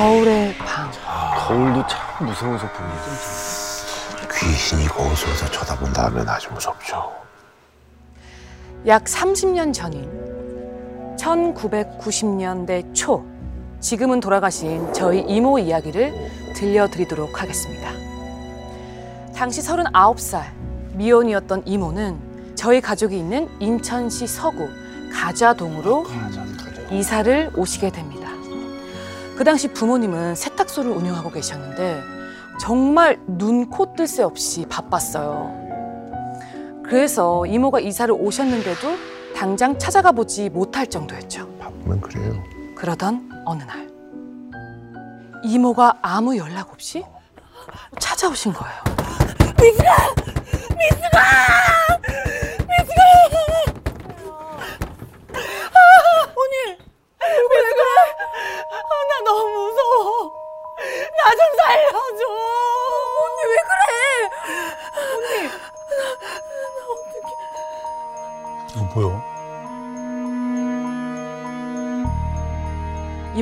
거울의 방. 거울도 참 무서운 소품이에요. 귀신이 거울 속에서 쳐다본다 하면 아주 무섭죠. 약 30년 전인 1990년대 초 지금은 돌아가신 저희 이모 이야기를 들려드리도록 하겠습니다. 당시 39살 미혼이었던 이모는 저희 가족이 있는 인천시 서구 가좌동으로 이사를 오시게 됩니다. 그 당시 부모님은 세탁소를 운영하고 계셨는데 정말 눈, 코, 뜰 새 없이 바빴어요. 그래서 이모가 이사를 오셨는데도 당장 찾아가 보지 못할 정도였죠. 바쁘면 그래요. 그러던 어느 날 이모가 아무 연락 없이 찾아오신 거예요. 언니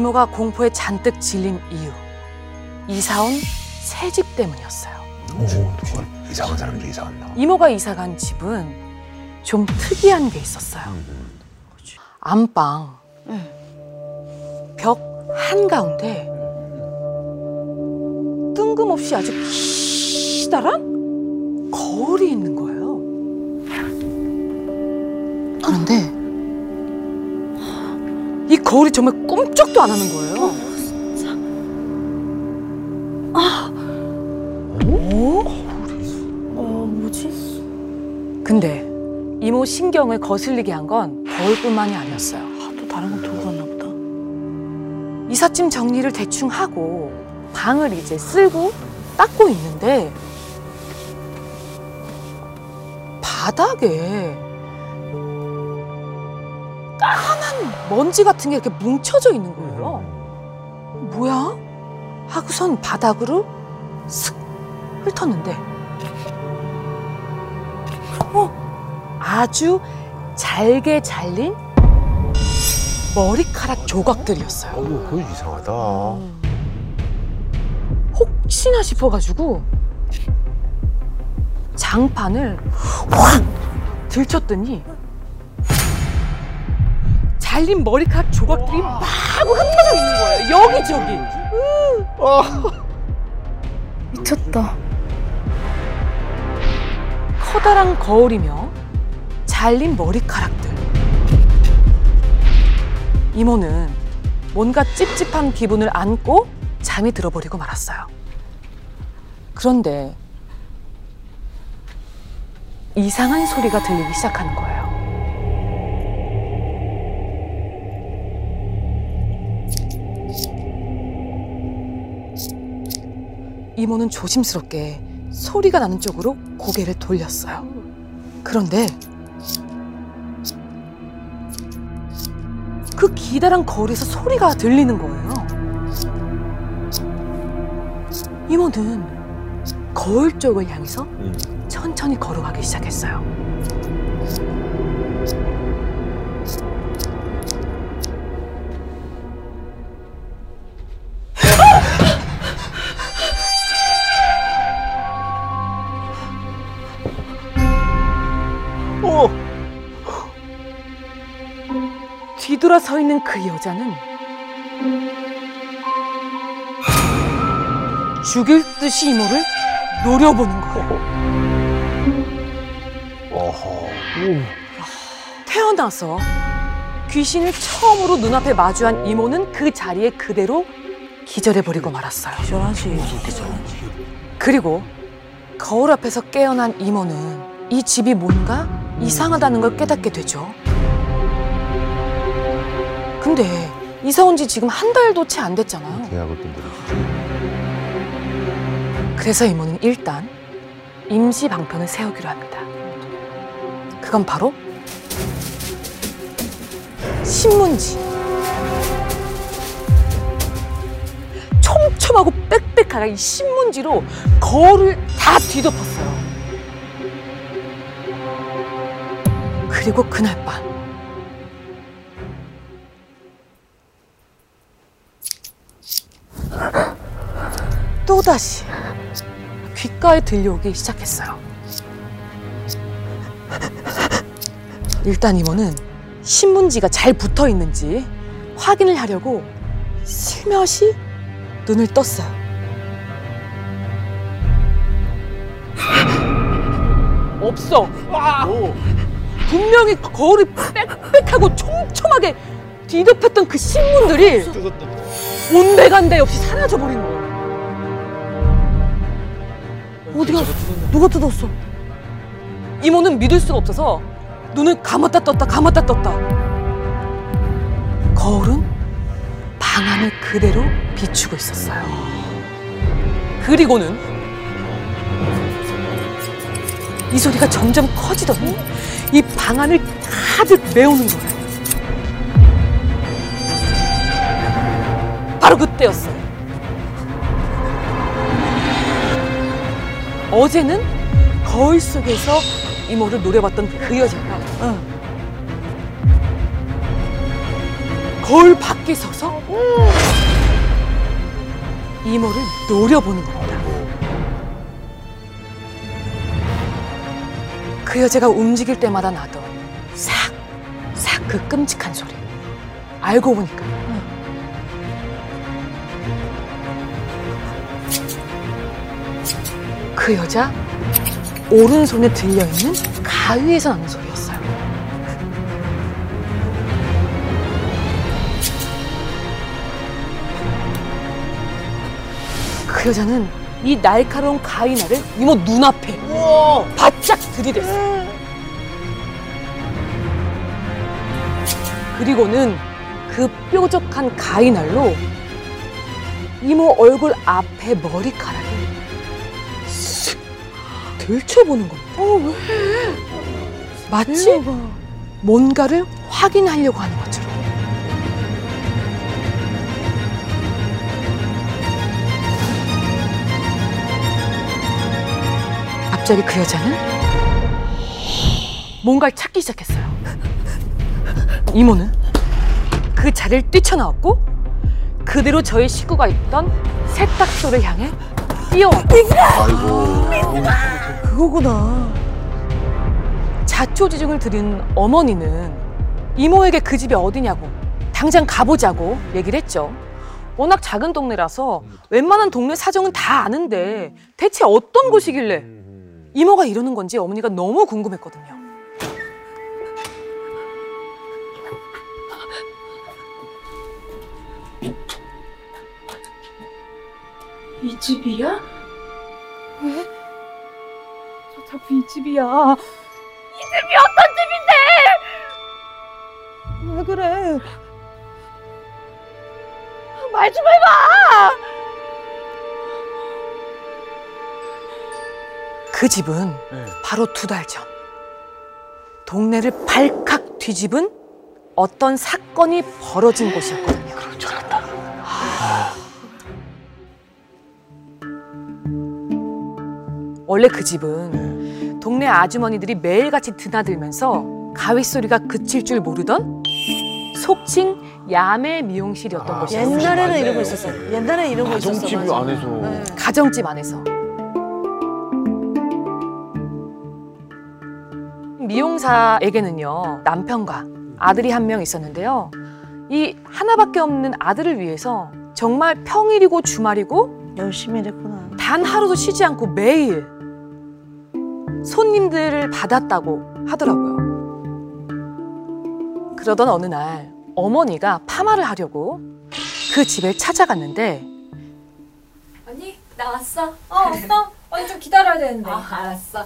이모가 공포에 잔뜩 질린 이유 이사 온 새 집 때문이었어요. 오, 누가 이상한 사람들이 이사 왔나? 이모가 이사 간 집은 좀 특이한 게 있었어요. 안방 벽 한 가운데 뜬금없이 아주 기다란 거울이 있는 거예요. 거울이 정말 꿈쩍도 안 하는 거예요. 어 뭐지? 근데 이모 신경을 거슬리게 한 건 거울뿐만이 아니었어요. 아, 또 다른 거 두고 갔나 보다. 이삿짐 정리를 대충 하고 방을 이제 쓸고 닦고 있는데 바닥에 먼지 같은 게 이렇게 뭉쳐져 있는 거예요. 뭐야? 하고선 바닥으로 슥 훑었는데 어? 아주 잘게 잘린 머리카락 조각들이었어요. 어우, 그거 이상하다. 혹시나 싶어가지고 장판을 확 들쳤더니 잘린 머리카락 조각들이 막 흩어져 있는 거예요. 여기저기. 미쳤다. 커다란 거울이며 잘린 머리카락들. 이모는 뭔가 찝찝한 기분을 안고 잠이 들어버리고 말았어요. 그런데 이상한 소리가 들리기 시작하는 거예요. 이모는 조심스럽게 소리가 나는 쪽으로 고개를 돌렸어요. 그런데 그 기다란 거울에서 소리가 들리는 거예요. 이모는 거울 쪽을 향해서 천천히 걸어가기 시작했어요. 뒤돌아 서 있는 그 여자는 죽일 듯이 이모를 노려보는 거예요. 어허. 태어나서 귀신을 처음으로 눈앞에 마주한 이모는 그 자리에 그대로 기절해버리고 말았어요. 기절하지. 그리고 거울 앞에서 깨어난 이모는 이 집이 뭔가 이상하다는 걸 깨닫게 되죠. 근데 이사 온 지 지금 한 달도 채 안 됐잖아요. 계약을 또 모르지. 그래서 이모는 일단 임시 방편을 세우기로 합니다. 그건 바로 신문지. 촘촘하고 빽빽하게 이 신문지로 거울을 다 뒤덮었어요. 그리고 그날 밤 또다시 귓가에 들려오기 시작했어요. 일단 이모는 신문지가 잘 붙어 있는지 확인을 하려고 슬며시 눈을 떴어요. 없어. 분명히 거울이 빽빽하고 촘촘하게 뒤덮였던 그 신문들이 온데간데 없이 사라져 버린 거예요. 어디 갔어? 누가 뜯었어? 이모는 믿을 수가 없어서 눈을 감았다 떴다 감았다 떴다. 거울은 방 안을 그대로 비추고 있었어요. 그리고는 이 소리가 점점 커지더니 이 방 안을 가득 메우는 거예요. 바로 그때였어요. 어제는 거울 속에서 이모를 노려봤던 그 여자가 거울 밖에 서서 이모를 노려보는 겁니다. 그 여자가 움직일 때마다 나던 싹, 싹 그 끔찍한 소리. 알고 보니까 그 여자 오른손에 들려있는 가위에서 나는 소리였어요. 그 여자는 이 날카로운 가위날을 이모 눈앞에 바짝 들이댔어요. 그리고는 그 뾰족한 가위날로 이모 얼굴 앞에 머리카락을 쓱 들춰보는 겁니다. 어, 왜? 마치 뭔가를 확인하려고 하는 것처럼. 갑자기 그 여자는 뭔가를 찾기 시작했어요. 이모는 그 자리를 뛰쳐나왔고 그대로 저희 식구가 있던 세탁소를 향해 뛰어왔다. 그거구나. 자초지종을 들은 어머니는 이모에게 그 집이 어디냐고 당장 가보자고 얘기를 했죠. 워낙 작은 동네라서 웬만한 동네 사정은 다 아는데 대체 어떤 곳이길래 이모가 이러는 건지 어머니가 너무 궁금했거든요. 이 집이야? 왜? 저 자꾸 이 집이야. 이 집이 어떤 집인데? 왜 그래? 말 좀 해봐! 그 집은 바로 두 달 전 동네를 발칵 뒤집은 어떤 사건이 벌어진 곳이었거든요. 그럴 줄 알았다. 원래 그 집은 동네 아주머니들이 매일같이 드나들면서 가위 소리가 그칠 줄 모르던 속칭 야매 미용실이었던 아, 곳이었어요. 옛날에는 맞네. 이런 거 있었어. 옛날에 이런 거 있었어. 가정집. 안에서. 네. 가정집 안에서 미용사에게는요 남편과 아들이 한 명 있었는데요 이 하나밖에 없는 아들을 위해서 정말 평일이고 주말이고 열심히 일했구나. 단 하루도 쉬지 않고 매일 손님들을 받았다고 하더라고요. 그러던 어느 날 어머니가 파마를 하려고 그 집에 찾아갔는데 언니 나 왔어. 어 왔어. 언니 좀 기다려야 되는데. 아 알았어.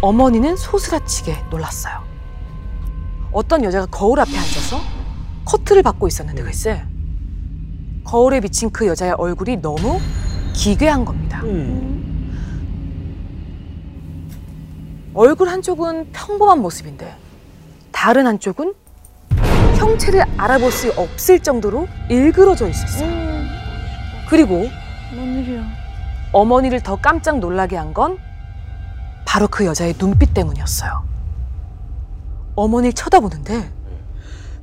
어머니는 소스라치게 놀랐어요. 어떤 여자가 거울 앞에 앉아서 커트를 받고 있었는데 글쎄 거울에 비친 그 여자의 얼굴이 너무 기괴한 겁니다. 얼굴 한쪽은 평범한 모습인데 다른 한쪽은 형체를 알아볼 수 없을 정도로 일그러져 있었어요. 그리고 뭔 일이야? 어머니를 더 깜짝 놀라게 한 건 바로 그 여자의 눈빛 때문이었어요. 어머니를 쳐다보는데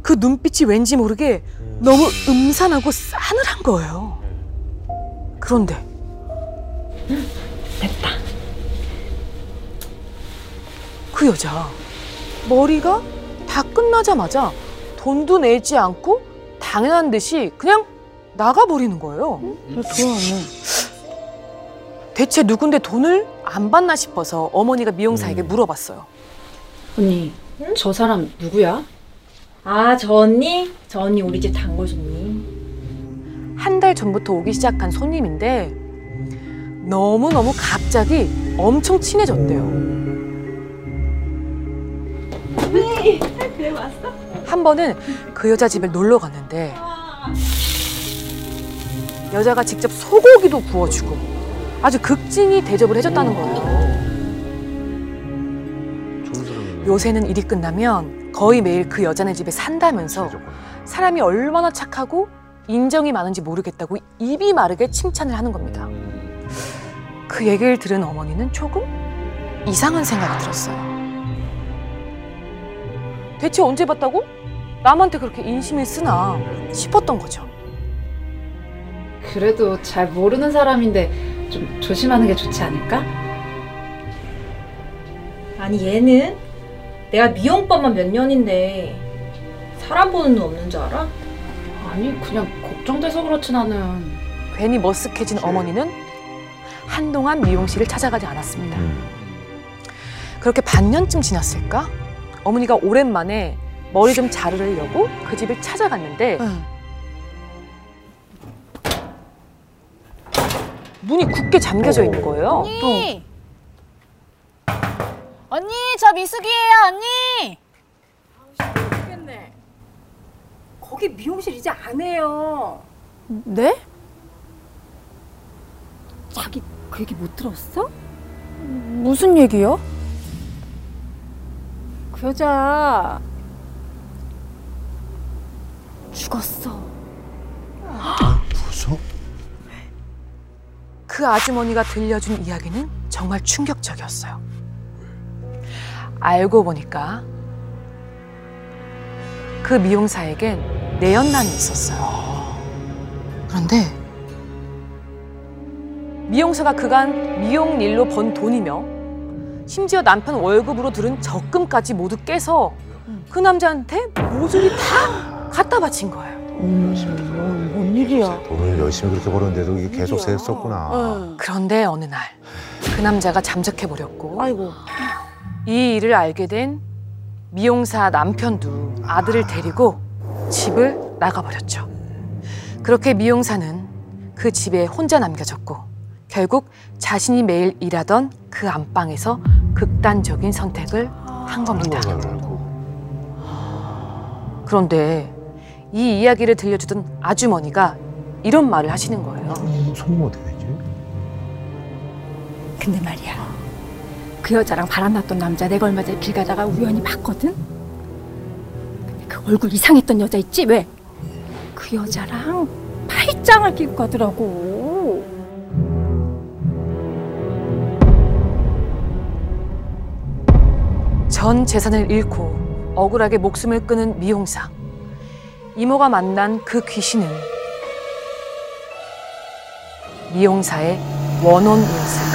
그 눈빛이 왠지 모르게 너무 음산하고 싸늘한 거예요. 그런데 됐다. 그 여자 머리가 다 끝나자마자 돈도 내지 않고 당연한 듯이 그냥 나가버리는 거예요. 좋아하네. 대체 누군데 돈을 안 받나 싶어서 어머니가 미용사에게 물어봤어요. 언니, 저 사람 누구야? 아, 저 언니? 저 언니 우리 집 단골 손님. 한 달 전부터 오기 시작한 손님인데 너무너무 갑자기 엄청 친해졌대요. 한 번은 그 여자 집에 놀러 갔는데 여자가 직접 소고기도 구워주고 아주 극진히 대접을 해줬다는 거예요. 좋은 사람이네. 요새는 일이 끝나면 거의 매일 그 여자네 집에 산다면서 사람이 얼마나 착하고 인정이 많은지 모르겠다고 입이 마르게 칭찬을 하는 겁니다. 그 얘기를 들은 어머니는 조금 이상한 생각이 들었어요. 대체 언제 봤다고? 남한테 그렇게 인심이 쓰나 싶었던 거죠. 그래도 잘 모르는 사람인데 좀 조심하는 게 좋지 않을까? 아니, 얘는 내가 미용법만 몇 년인데 사람 보는 눈 없는 줄 알아? 아니, 그냥 걱정돼서 그렇지 나는. 괜히 머쓱해진 어머니는 한동안 미용실을 찾아가지 않았습니다. 음. 그렇게 반년쯤 지났을까? 어머니가 오랜만에 머리 좀 자르려고 그 집을 찾아갔는데 문이 굳게 잠겨져 있는 거예요. 언니! 언니, 저 미숙이에요, 언니! 거기 미용실 이제 안 해요. 네? 자기 그 얘기 못 들었어? 무슨 얘기요? 그 여자 죽었어. 무서? 그 아주머니가 들려준 이야기는 정말 충격적이었어요. 알고 보니까 그 미용사에겐 내연남이 있었어요. 그런데 미용사가 그간 미용 일로 번 돈이며 심지어 남편 월급으로 들은 적금까지 모두 깨서 그 남자한테 모조리 다 갖다 바친 거예요. 음, 뭔 일이야? 돈을 열심히 그렇게 벌었는데도 이게 계속 일이야. 샜었구나. 응. 그런데 어느 날 그 남자가 잠적해 버렸고 아이고. 이 일을 알게 된 미용사 남편도 아들을 데리고 집을 나가버렸죠. 그렇게 미용사는 그 집에 혼자 남겨졌고 결국 자신이 매일 일하던 그 안방에서 극단적인 선택을 한 겁니다. 그런데 이 이야기를 들려주던 아주머니가 이런 말을 하시는 거예요. 손님 어떻게 되지? 근데 말이야. 그 여자랑 바람났던 남자 내가 얼마 전에 길 가다가 우연히 봤거든. 그 얼굴 이상했던 여자 있지 왜? 그 여자랑 팔짱을 끼고 가더라고. 전 재산을 잃고 억울하게 목숨을 끊은 미용사. 이모가 만난 그 귀신은 미용사의 원혼이었을까